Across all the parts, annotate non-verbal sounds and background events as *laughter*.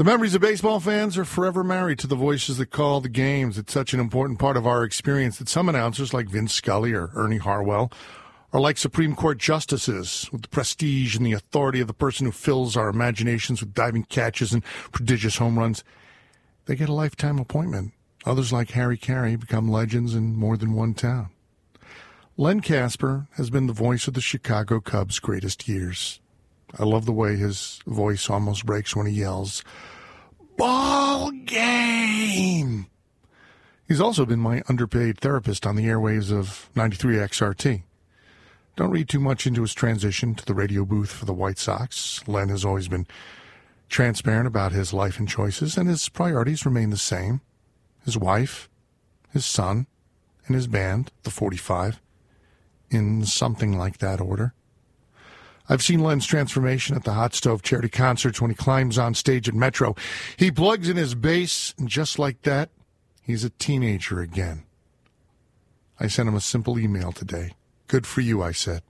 The memories of baseball fans are forever married to the voices that call the games. It's such an important part of our experience that some announcers like Vin Scully or Ernie Harwell are like Supreme Court justices with the prestige and the authority of the person who fills our imaginations with diving catches and prodigious home runs. They get a lifetime appointment. Others, like Harry Caray, become legends in more than one town. Len Kasper has been the voice of the Chicago Cubs' greatest years. I love the way his voice almost breaks when he yells, Ball game! He's also been my underpaid therapist on the airwaves of 93 XRT. Don't read too much into his transition to the radio booth for the White Sox. Len has always been transparent about his life and choices, and his priorities remain the same his wife, his son, and his band, the 45, in something like that order. I've seen Len's transformation at the Hot Stove Charity Concerts when he climbs on stage at Metro. He plugs in his bass, and just like that, he's a teenager again. I sent him a simple email today. Good for you, I said.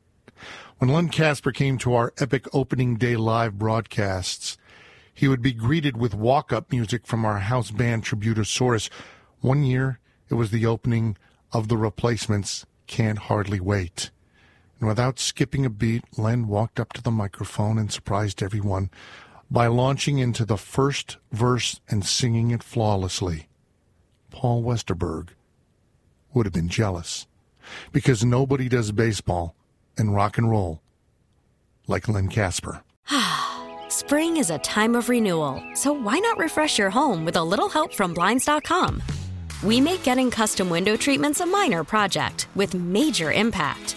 When Len Kasper came to our epic opening day live broadcasts, he would be greeted with walk up music from our house band Tributosaurus. One year, it was the opening of The Replacements' Can't Hardly Wait. And without skipping a beat, Len walked up to the microphone and surprised everyone by launching into the first verse and singing it flawlessly. Paul Westerberg would have been jealous because nobody does baseball and rock and roll like Len Kasper. *sighs* Spring is a time of renewal, so why not refresh your home with a little help from Blinds.com? We make getting custom window treatments a minor project with major impact.